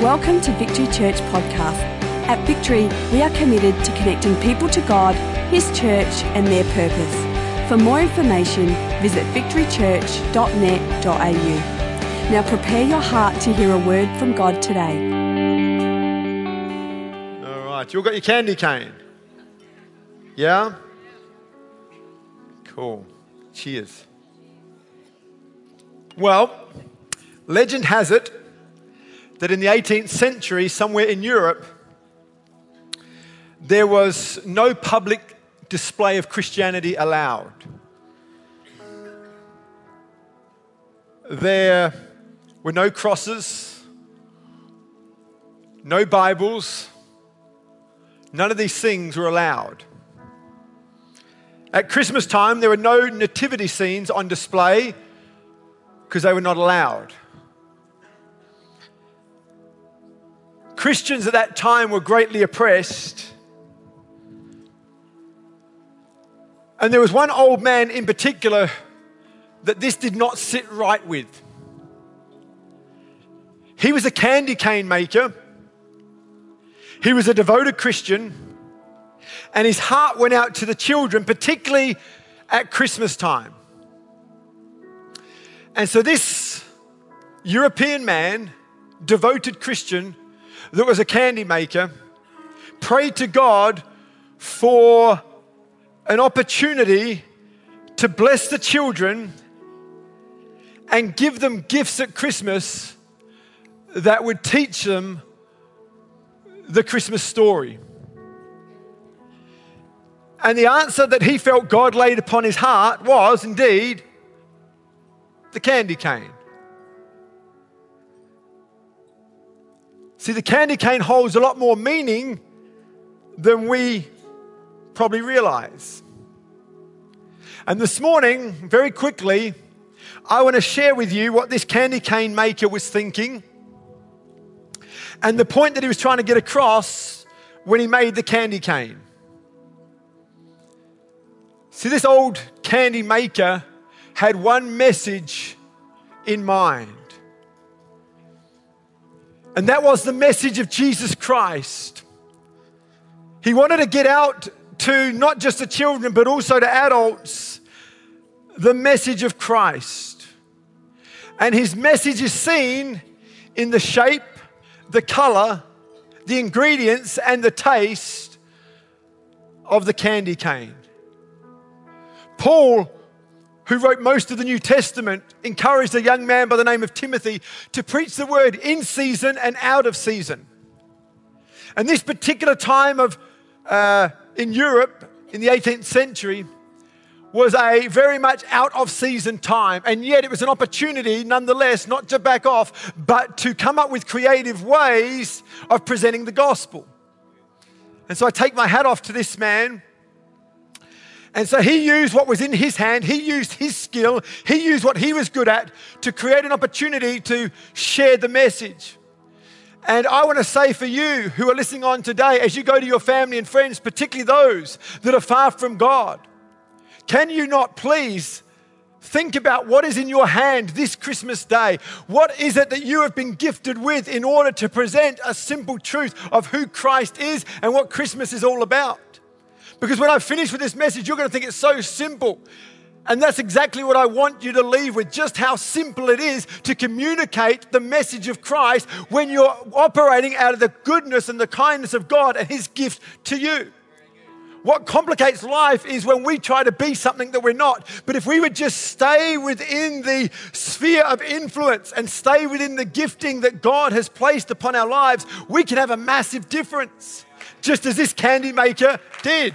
Welcome to Victory Church Podcast. At Victory, we are committed to connecting people to God, His church, and their purpose. For more information, visit victorychurch.net.au. Now prepare your heart to hear a word from God today. All right, you all got your candy cane? Yeah? Cool. Cheers. Well, legend has it that in the 18th century, somewhere in Europe, there was no public display of Christianity allowed. There were no crosses, no Bibles, none of these things were allowed. At Christmas time, there were no nativity scenes on display because they were not allowed. Christians at that time were greatly oppressed. And there was one old man in particular that this did not sit right with. He was a candy cane maker, he was a devoted Christian, and his heart went out to the children, particularly at Christmas time. And so, this European man, devoted Christian, that was a candy maker, prayed to God for an opportunity to bless the children and give them gifts at Christmas that would teach them the Christmas story. And the answer that he felt God laid upon his heart was indeed the candy cane. See, the candy cane holds a lot more meaning than we probably realize. And this morning, very quickly, I want to share with you what this candy cane maker was thinking and the point that he was trying to get across when he made the candy cane. See, this old candy maker had one message in mind. And that was the message of Jesus Christ. He wanted to get out to not just the children, but also to adults, the message of Christ. And his message is seen in the shape, the color, the ingredients, and the taste of the candy cane. Paul who wrote most of the New Testament, encouraged a young man by the name of Timothy to preach the word in season and out of season. And this particular time of uh, in Europe in the 18th century was a very much out of season time, and yet it was an opportunity, nonetheless, not to back off, but to come up with creative ways of presenting the gospel. And so I take my hat off to this man and so he used what was in his hand, he used his skill, he used what he was good at to create an opportunity to share the message. And I want to say for you who are listening on today, as you go to your family and friends, particularly those that are far from God, can you not please think about what is in your hand this Christmas day? What is it that you have been gifted with in order to present a simple truth of who Christ is and what Christmas is all about? Because when I finish with this message, you're going to think it's so simple. And that's exactly what I want you to leave with just how simple it is to communicate the message of Christ when you're operating out of the goodness and the kindness of God and His gift to you. What complicates life is when we try to be something that we're not. But if we would just stay within the sphere of influence and stay within the gifting that God has placed upon our lives, we can have a massive difference just as this candy maker did.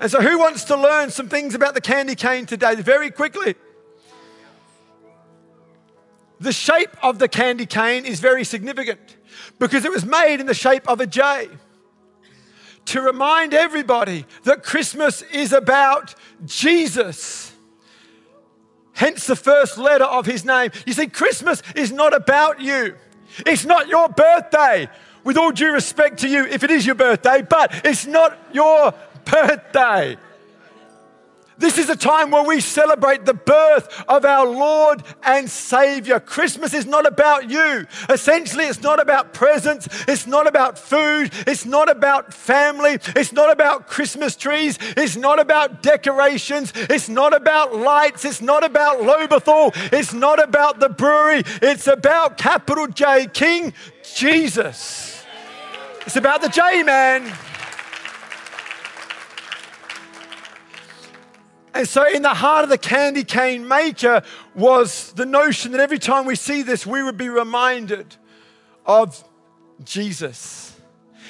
And so, who wants to learn some things about the candy cane today? Very quickly. The shape of the candy cane is very significant because it was made in the shape of a J to remind everybody that Christmas is about Jesus. Hence the first letter of his name. You see, Christmas is not about you. It's not your birthday with all due respect to you, if it is your birthday, but it's not your birthday. This is a time where we celebrate the birth of our Lord and Savior. Christmas is not about you. Essentially, it's not about presents. It's not about food. It's not about family. It's not about Christmas trees. It's not about decorations. It's not about lights. It's not about Lobethal. It's not about the brewery. It's about capital J, King Jesus. It's about the J, man. And so, in the heart of the candy cane maker was the notion that every time we see this, we would be reminded of Jesus.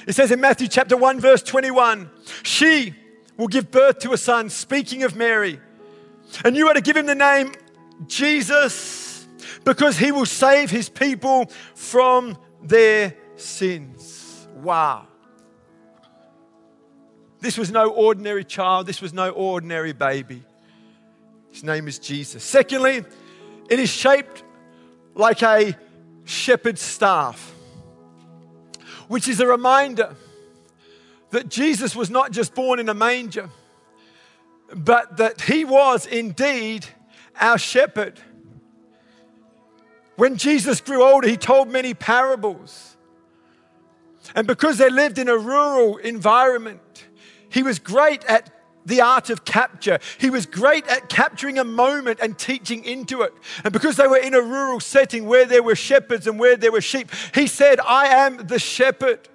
It says in Matthew chapter 1, verse 21 She will give birth to a son, speaking of Mary. And you are to give him the name Jesus because he will save his people from their sins. Wow. This was no ordinary child, this was no ordinary baby. His name is Jesus. Secondly, it is shaped like a shepherd's staff, which is a reminder that Jesus was not just born in a manger, but that he was indeed our shepherd. When Jesus grew older, he told many parables. And because they lived in a rural environment, he was great at the art of capture. He was great at capturing a moment and teaching into it. And because they were in a rural setting where there were shepherds and where there were sheep, he said, I am the shepherd.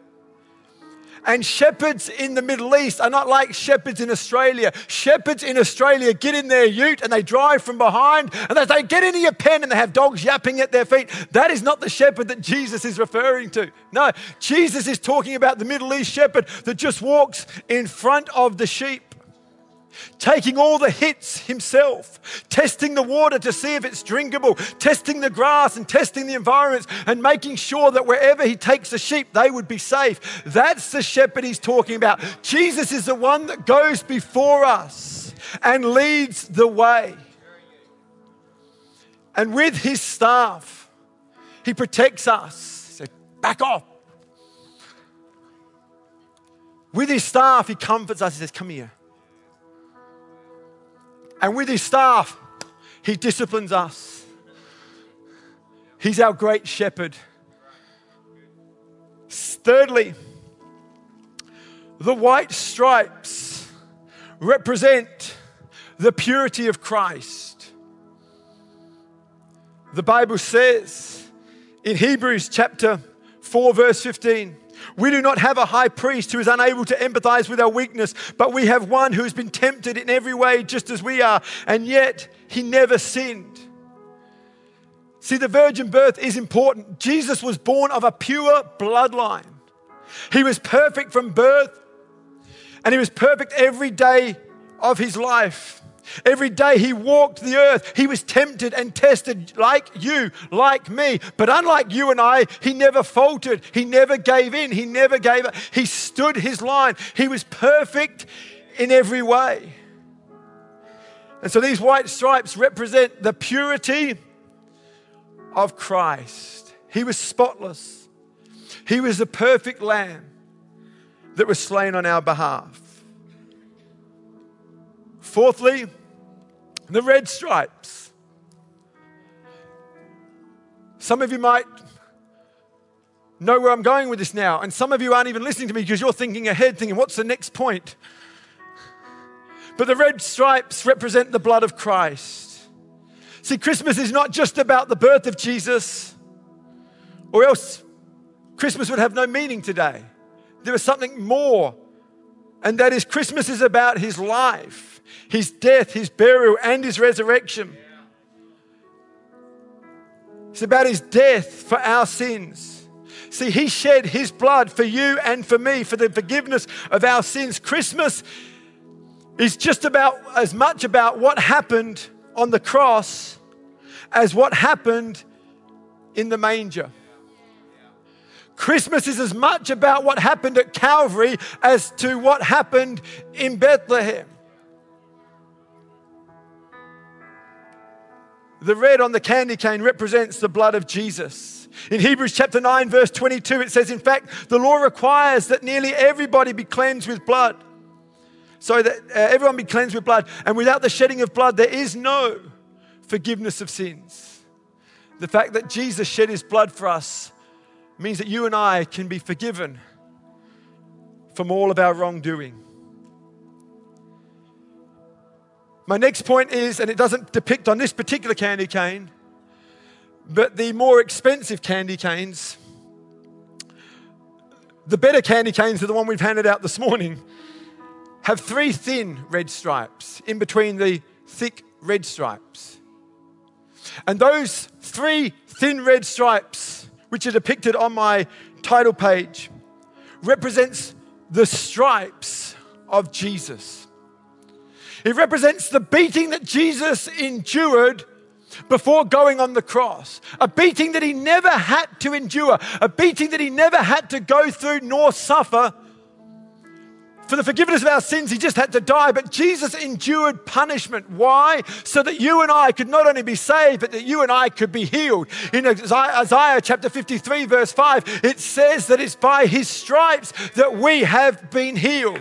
And shepherds in the Middle East are not like shepherds in Australia. Shepherds in Australia get in their ute and they drive from behind and they Get into your pen and they have dogs yapping at their feet. That is not the shepherd that Jesus is referring to. No, Jesus is talking about the Middle East shepherd that just walks in front of the sheep taking all the hits himself, testing the water to see if it's drinkable, testing the grass and testing the environments, and making sure that wherever he takes the sheep, they would be safe. That's the shepherd he's talking about. Jesus is the one that goes before us and leads the way. And with his staff, he protects us. He said, Back off. With his staff, he comforts us. He says, Come here. And with his staff, he disciplines us. He's our great shepherd. Thirdly, the white stripes represent the purity of Christ. The Bible says in Hebrews chapter 4, verse 15, we do not have a high priest who is unable to empathize with our weakness, but we have one who has been tempted in every way, just as we are, and yet he never sinned. See, the virgin birth is important. Jesus was born of a pure bloodline. He was perfect from birth, and he was perfect every day of his life. Every day he walked the earth, he was tempted and tested like you, like me. But unlike you and I, he never faltered. He never gave in. He never gave up. He stood his line. He was perfect in every way. And so these white stripes represent the purity of Christ. He was spotless, he was the perfect lamb that was slain on our behalf. Fourthly, the red stripes. Some of you might know where I'm going with this now, and some of you aren't even listening to me because you're thinking ahead, thinking, what's the next point? But the red stripes represent the blood of Christ. See, Christmas is not just about the birth of Jesus, or else Christmas would have no meaning today. There is something more, and that is Christmas is about his life his death, his burial, and his resurrection. It's about his death for our sins. See, he shed his blood for you and for me for the forgiveness of our sins. Christmas is just about as much about what happened on the cross as what happened in the manger. Christmas is as much about what happened at Calvary as to what happened in Bethlehem. The red on the candy cane represents the blood of Jesus. In Hebrews chapter 9, verse 22, it says, In fact, the law requires that nearly everybody be cleansed with blood. so that uh, everyone be cleansed with blood. And without the shedding of blood, there is no forgiveness of sins. The fact that Jesus shed his blood for us means that you and I can be forgiven from all of our wrongdoing. My next point is, and it doesn't depict on this particular candy cane, but the more expensive candy canes, the better candy canes are the one we've handed out this morning, have three thin red stripes in between the thick red stripes. And those three thin red stripes, which are depicted on my title page, represents the stripes of Jesus. It represents the beating that Jesus endured before going on the cross. A beating that he never had to endure, a beating that he never had to go through nor suffer. For the forgiveness of our sins, he just had to die. But Jesus endured punishment. Why? So that you and I could not only be saved, but that you and I could be healed. In Isaiah chapter 53, verse 5, it says that it's by his stripes that we have been healed.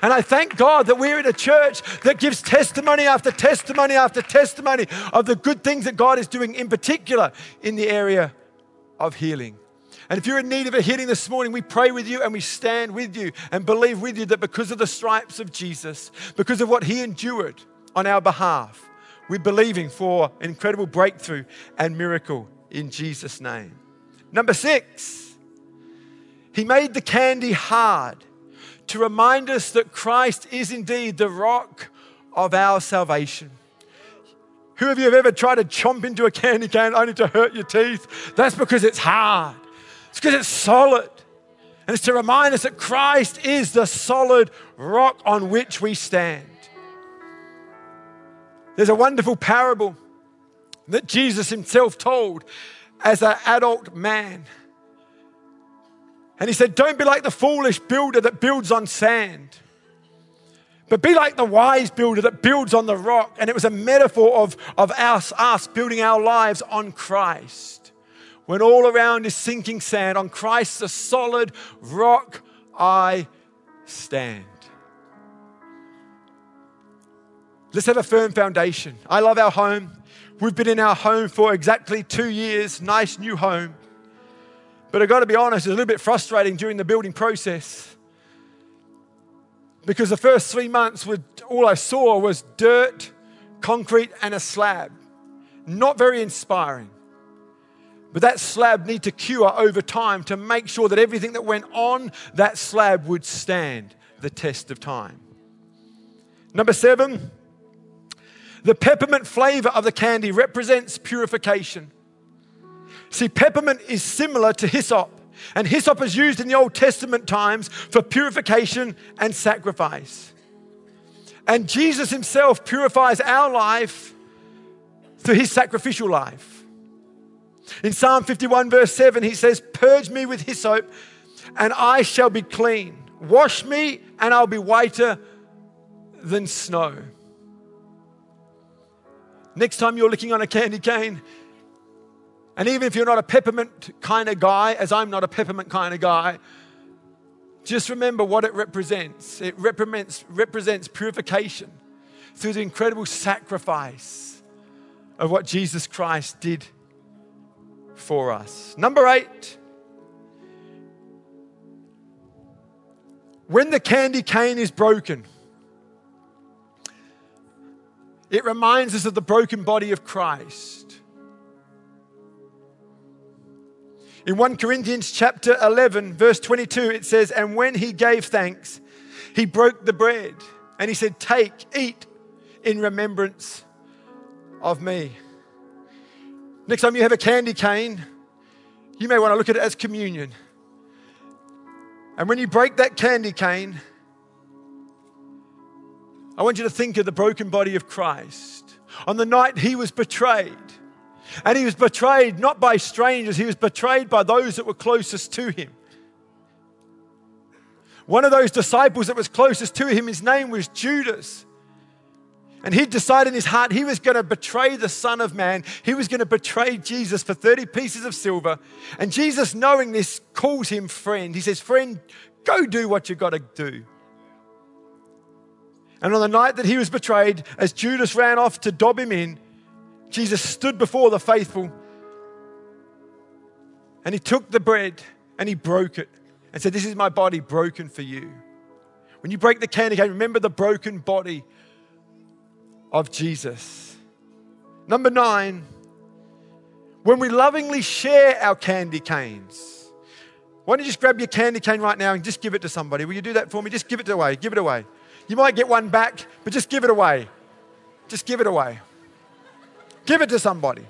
And I thank God that we're in a church that gives testimony after testimony after testimony of the good things that God is doing, in particular in the area of healing. And if you're in need of a healing this morning, we pray with you and we stand with you and believe with you that because of the stripes of Jesus, because of what he endured on our behalf, we're believing for incredible breakthrough and miracle in Jesus' name. Number six, he made the candy hard to remind us that Christ is indeed the rock of our salvation. Who of you have ever tried to chomp into a candy cane only to hurt your teeth? That's because it's hard. It's because it's solid. And it's to remind us that Christ is the solid rock on which we stand. There's a wonderful parable that Jesus himself told as an adult man and he said, Don't be like the foolish builder that builds on sand, but be like the wise builder that builds on the rock. And it was a metaphor of, of us, us building our lives on Christ. When all around is sinking sand, on Christ, the solid rock, I stand. Let's have a firm foundation. I love our home. We've been in our home for exactly two years, nice new home. But I've got to be honest, it's a little bit frustrating during the building process. Because the first three months, all I saw was dirt, concrete, and a slab. Not very inspiring. But that slab need to cure over time to make sure that everything that went on that slab would stand the test of time. Number seven, the peppermint flavor of the candy represents purification. See, peppermint is similar to hyssop, and hyssop is used in the Old Testament times for purification and sacrifice. And Jesus himself purifies our life through his sacrificial life. In Psalm 51, verse 7, he says, Purge me with hyssop, and I shall be clean. Wash me, and I'll be whiter than snow. Next time you're looking on a candy cane, and even if you're not a peppermint kind of guy, as I'm not a peppermint kind of guy, just remember what it represents. It represents, represents purification through the incredible sacrifice of what Jesus Christ did for us. Number eight, when the candy cane is broken, it reminds us of the broken body of Christ. In 1 Corinthians chapter 11, verse 22, it says, And when he gave thanks, he broke the bread and he said, Take, eat in remembrance of me. Next time you have a candy cane, you may want to look at it as communion. And when you break that candy cane, I want you to think of the broken body of Christ. On the night he was betrayed, and he was betrayed not by strangers, he was betrayed by those that were closest to him. One of those disciples that was closest to him, his name was Judas. And he'd decided in his heart he was going to betray the Son of Man. He was going to betray Jesus for 30 pieces of silver. And Jesus, knowing this, calls him friend. He says, Friend, go do what you've got to do. And on the night that he was betrayed, as Judas ran off to dob him in, Jesus stood before the faithful and he took the bread and he broke it and said, This is my body broken for you. When you break the candy cane, remember the broken body of Jesus. Number nine, when we lovingly share our candy canes. Why don't you just grab your candy cane right now and just give it to somebody? Will you do that for me? Just give it away. Give it away. You might get one back, but just give it away. Just give it away. Give it to somebody.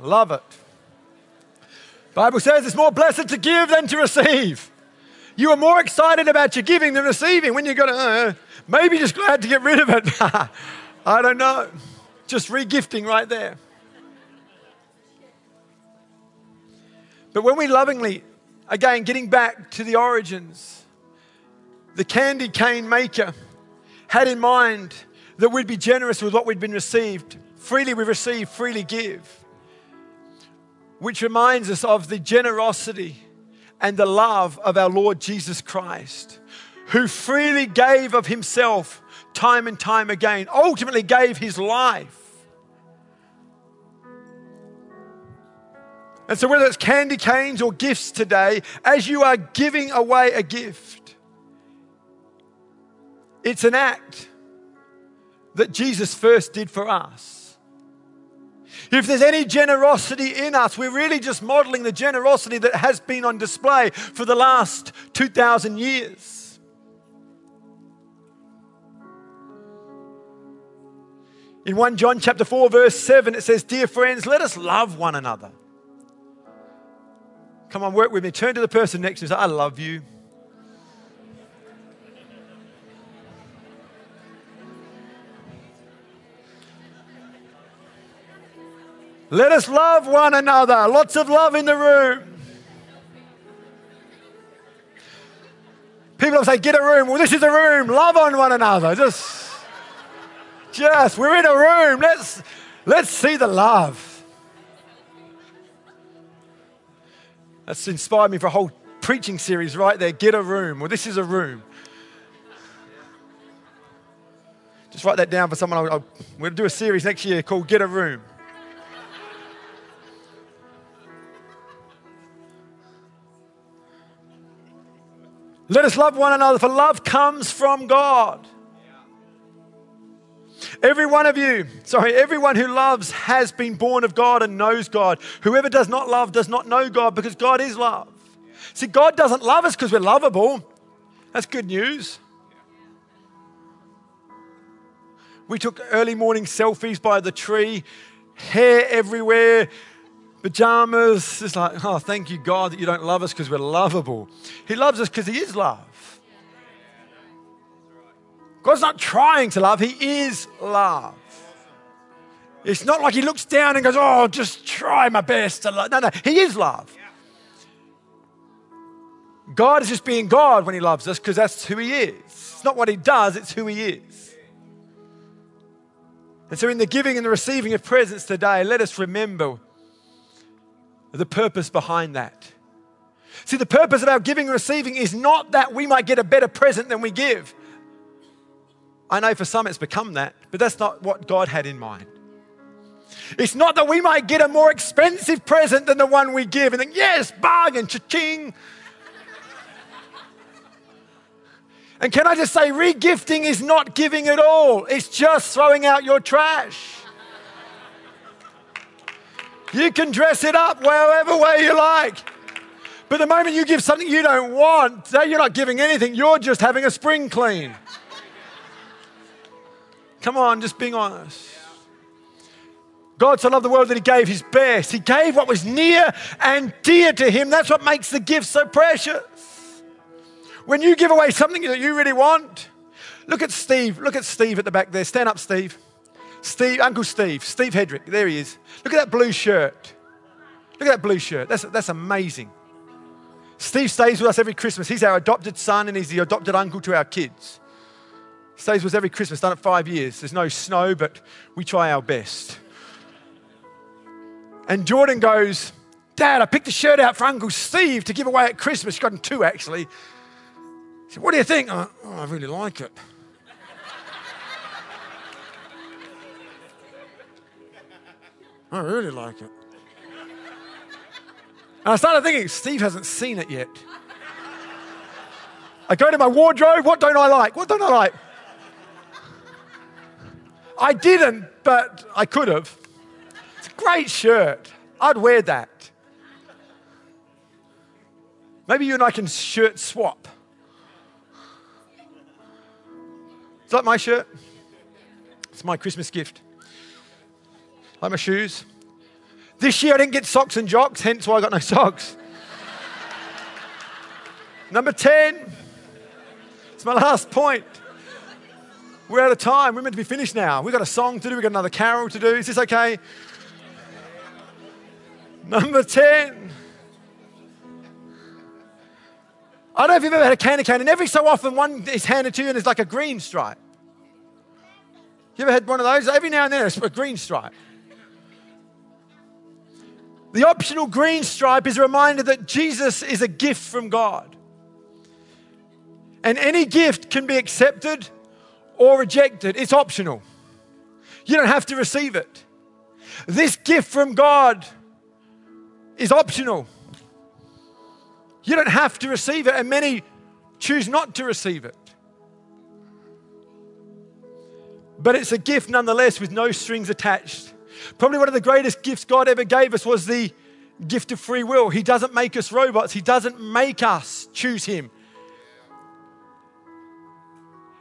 Love it. Bible says it's more blessed to give than to receive. You are more excited about your giving than receiving when you got to, uh, maybe just glad to get rid of it. I don't know. Just regifting right there. But when we lovingly, again, getting back to the origins, the candy cane maker had in mind that we'd be generous with what we'd been received. Freely we receive, freely give which reminds us of the generosity and the love of our Lord Jesus Christ, who freely gave of himself time and time again, ultimately gave his life. And so, whether it's candy canes or gifts today, as you are giving away a gift, it's an act that Jesus first did for us. If there's any generosity in us, we're really just modeling the generosity that has been on display for the last 2,000 years. In 1 John chapter 4 verse 7 it says, "Dear friends, let us love one another." Come on, work with me. Turn to the person next to you and say, "I love you." Let us love one another. Lots of love in the room. People say, get a room. Well, this is a room. Love on one another. Just, just, we're in a room. Let's, let's see the love. That's inspired me for a whole preaching series right there. Get a room. Well, this is a room. Just write that down for someone. I'll, I'll, we're going to do a series next year called Get a Room. Let us love one another, for love comes from God. Every one of you, sorry, everyone who loves has been born of God and knows God. Whoever does not love does not know God because God is love. See, God doesn't love us because we're lovable. That's good news. We took early morning selfies by the tree, hair everywhere, pajamas. It's like, oh, thank you, God, that you don't love us because we're lovable. He loves us because He is love. God's not trying to love, He is love. It's not like He looks down and goes, oh, just try my best to love. No, no, He is love. God is just being God when He loves us because that's who He is. It's not what He does, it's who He is. And so, in the giving and the receiving of presents today, let us remember the purpose behind that. See, the purpose of our giving and receiving is not that we might get a better present than we give. I know for some it's become that, but that's not what God had in mind. It's not that we might get a more expensive present than the one we give and think, yes, bargain, cha-ching. and can I just say, regifting is not giving at all, it's just throwing out your trash. You can dress it up wherever way you like. But the moment you give something you don't want, you're not giving anything, you're just having a spring clean. Come on, just being honest. God so loved the world that He gave His best. He gave what was near and dear to Him. That's what makes the gift so precious. When you give away something that you really want, look at Steve. Look at Steve at the back there. Stand up, Steve. Steve, Uncle Steve, Steve Hedrick, there he is. Look at that blue shirt. Look at that blue shirt. That's, that's amazing. Steve stays with us every Christmas. He's our adopted son and he's the adopted uncle to our kids. Stays with us every Christmas, done it five years. There's no snow, but we try our best. And Jordan goes, Dad, I picked a shirt out for Uncle Steve to give away at Christmas. She got him two, actually. He said, What do you think? oh, I really like it. I really like it. And I started thinking, Steve hasn't seen it yet. I go to my wardrobe, what don't I like? What don't I like? I didn't, but I could have. It's a great shirt. I'd wear that. Maybe you and I can shirt swap. Is that my shirt? It's my Christmas gift. Like my shoes. This year I didn't get socks and jocks, hence why I got no socks. Number 10. It's my last point. We're out of time. We're meant to be finished now. We've got a song to do. We've got another carol to do. Is this okay? Number 10. I don't know if you've ever had a candy cane, and every so often one is handed to you and it's like a green stripe. You ever had one of those? Every now and then it's a green stripe. The optional green stripe is a reminder that Jesus is a gift from God. And any gift can be accepted or rejected, it's optional. You don't have to receive it. This gift from God is optional. You don't have to receive it, and many choose not to receive it. But it's a gift nonetheless with no strings attached. Probably one of the greatest gifts God ever gave us was the gift of free will. He doesn't make us robots, He doesn't make us choose Him.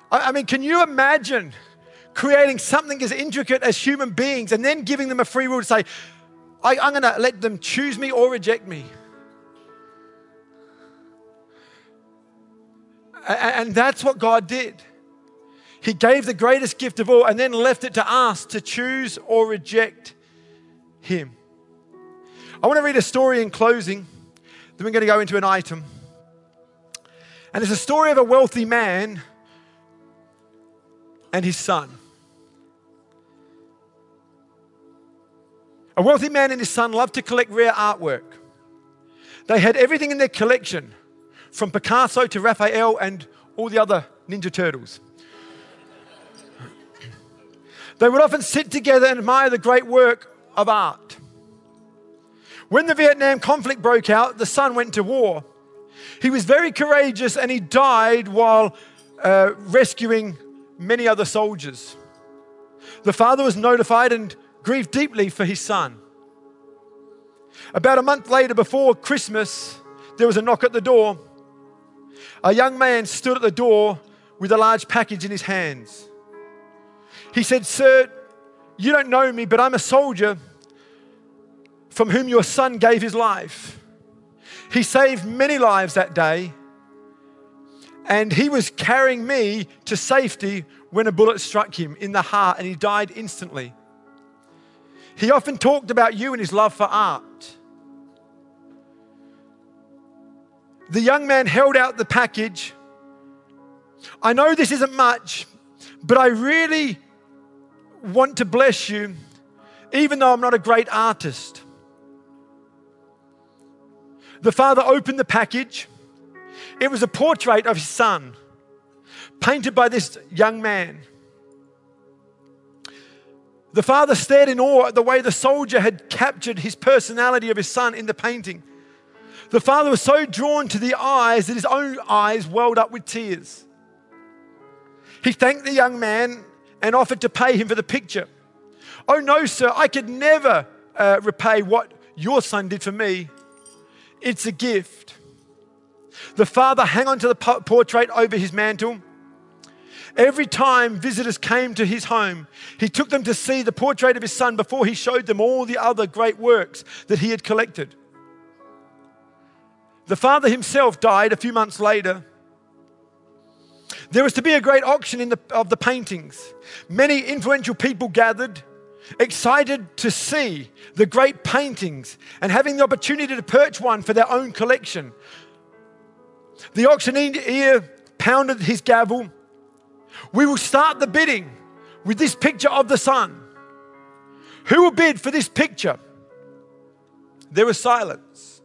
I mean, can you imagine creating something as intricate as human beings and then giving them a free will to say, I, am going to let them choose me or reject me? And that's what God did. He gave the greatest gift of all and then left it to us to choose or reject Him. I want to read a story in closing, then we're going to go into an item. And it's a story of a wealthy man and his son. A wealthy man and his son loved to collect rare artwork. They had everything in their collection, from Picasso to Raphael and all the other Ninja Turtles. They would often sit together and admire the great work of art. When the Vietnam conflict broke out, the son went to war. He was very courageous and he died while uh, rescuing many other soldiers. The father was notified and grieved deeply for his son. About a month later, before Christmas, there was a knock at the door. A young man stood at the door with a large package in his hands. He said, Sir, you don't know me, but I'm a soldier from whom your son gave his life. He saved many lives that day and he was carrying me to safety when a bullet struck him in the heart and he died instantly. He often talked about you and his love for art. The young man held out the package. I know this isn't much, but I really want to bless you, even though I'm not a great artist. The father opened the package it was a portrait of his son, painted by this young man. The father stared in awe at the way the soldier had captured his personality of his son in the painting. The father was so drawn to the eyes that his own eyes welled up with tears. He thanked the young man and offered to pay him for the picture. Oh, no, sir, I could never uh, repay what your son did for me. It's a gift. The father hung onto the portrait over his mantle. Every time visitors came to his home, he took them to see the portrait of his son before he showed them all the other great works that he had collected. The father himself died a few months later. There was to be a great auction the, of the paintings. Many influential people gathered, excited to see the great paintings and having the opportunity to purchase one for their own collection. The auctioneer pounded his gavel. We will start the bidding with this picture of the son. Who will bid for this picture? There was silence.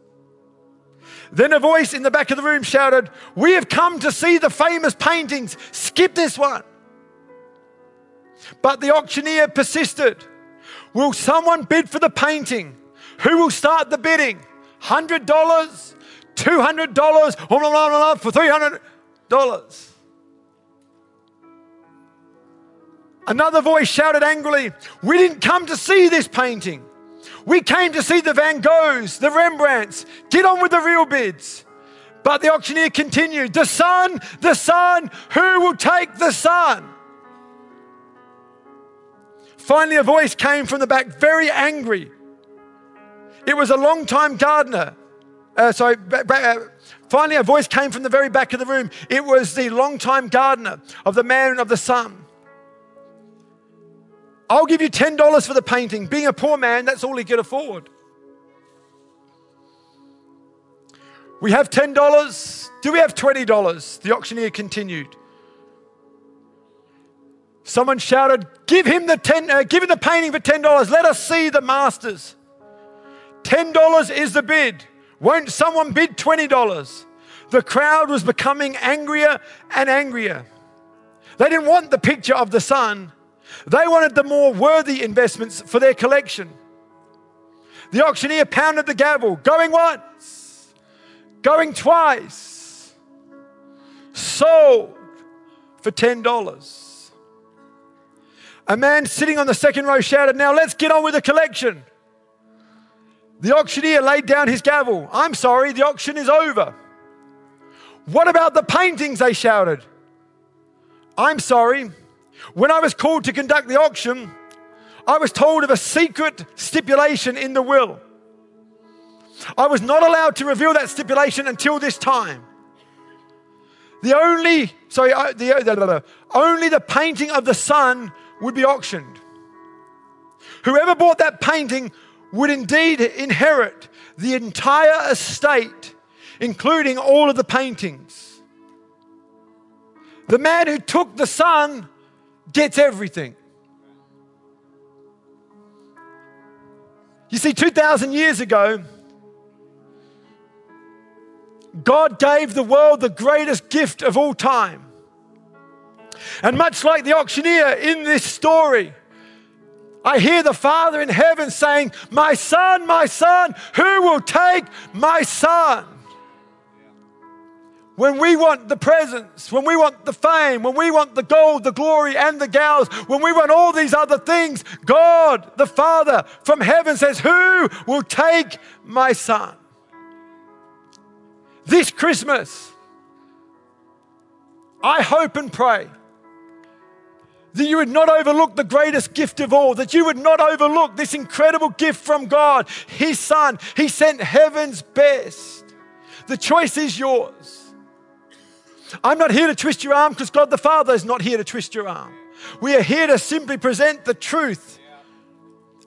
Then a voice in the back of the room shouted, We have come to see the famous paintings. Skip this one. But the auctioneer persisted. Will someone bid for the painting? Who will start the bidding? $100, $200, for $300. Another voice shouted angrily, We didn't come to see this painting. We came to see the Van Goghs, the Rembrandts. Get on with the real bids. But the auctioneer continued, The son, the son, who will take the son? Finally, a voice came from the back, very angry. It was a long-time gardener. Uh, sorry, uh, finally, a voice came from the very back of the room. It was the long-time gardener of the man of the son. I'll give you $10 for the painting. Being a poor man, that's all he could afford. We have $10. Do we have $20? The auctioneer continued. Someone shouted, Give him the, ten, uh, give him the painting for $10. Let us see the masters. $10 is the bid. Won't someone bid $20? The crowd was becoming angrier and angrier. They didn't want the picture of the son, they wanted the more worthy investments for their collection. The auctioneer pounded the gavel, going once, going twice, sold for $10. A man sitting on the second row shouted, Now let's get on with the collection. The auctioneer laid down his gavel. I'm sorry, the auction is over. What about the paintings? They shouted. I'm sorry. When I was called to conduct the auction, I was told of a secret stipulation in the will. I was not allowed to reveal that stipulation until this time. The only, sorry, uh, the, uh, only the painting of the son would be auctioned. Whoever bought that painting would indeed inherit the entire estate, including all of the paintings. The man who took the son gets everything. You see, 2,000 years ago, God gave the world the greatest gift of all time. And much like the auctioneer in this story, I hear the Father in heaven saying, My son, my son, who will take my son? When we want the presents, when we want the fame, when we want the gold, the glory, and the gals, when we want all these other things, God, the Father from heaven says, Who will take my son? This Christmas, I hope and pray that you would not overlook the greatest gift of all, that you would not overlook this incredible gift from God, His Son. He sent heaven's best. The choice is yours. I'm not here to twist your arm because God the Father is not here to twist your arm. We are here to simply present the truth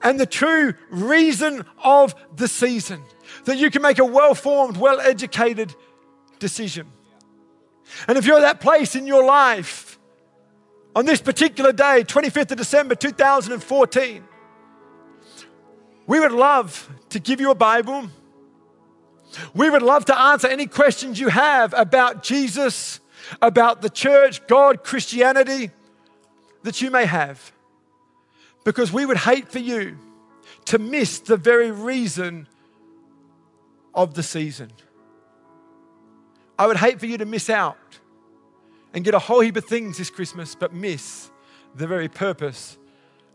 and the true reason of the season, that you can make a well formed, well educated decision. And if you're at that place in your life, on this particular day, 25th of December 2014, we would love to give you a Bible. We would love to answer any questions you have about Jesus, about the church, God, Christianity that you may have. Because we would hate for you to miss the very reason of the season. I would hate for you to miss out and get a whole heap of things this Christmas, but miss the very purpose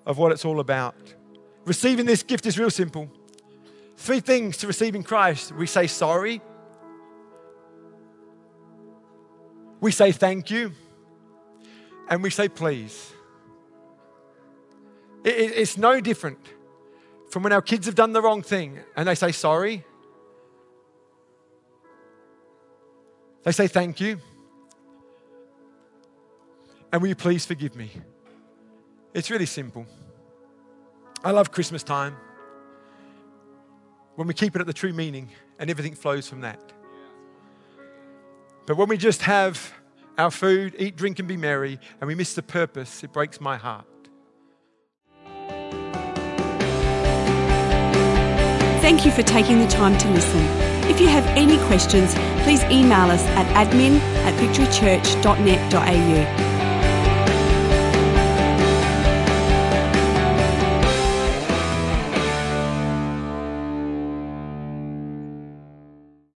of what it's all about. Receiving this gift is real simple. Three things to receiving Christ we say sorry, we say thank you, and we say please. it's no different from when our kids have done the wrong thing and they say sorry. They say thank you. And will you please forgive me? It's really simple. I love Christmas time when we keep it at the true meaning and everything flows from that. But when we just have our food, eat, drink, and be merry, and we miss the purpose, it breaks my heart. Thank you for taking the time to listen. If you have any questions, please email us at admin at victorychurch.net.au.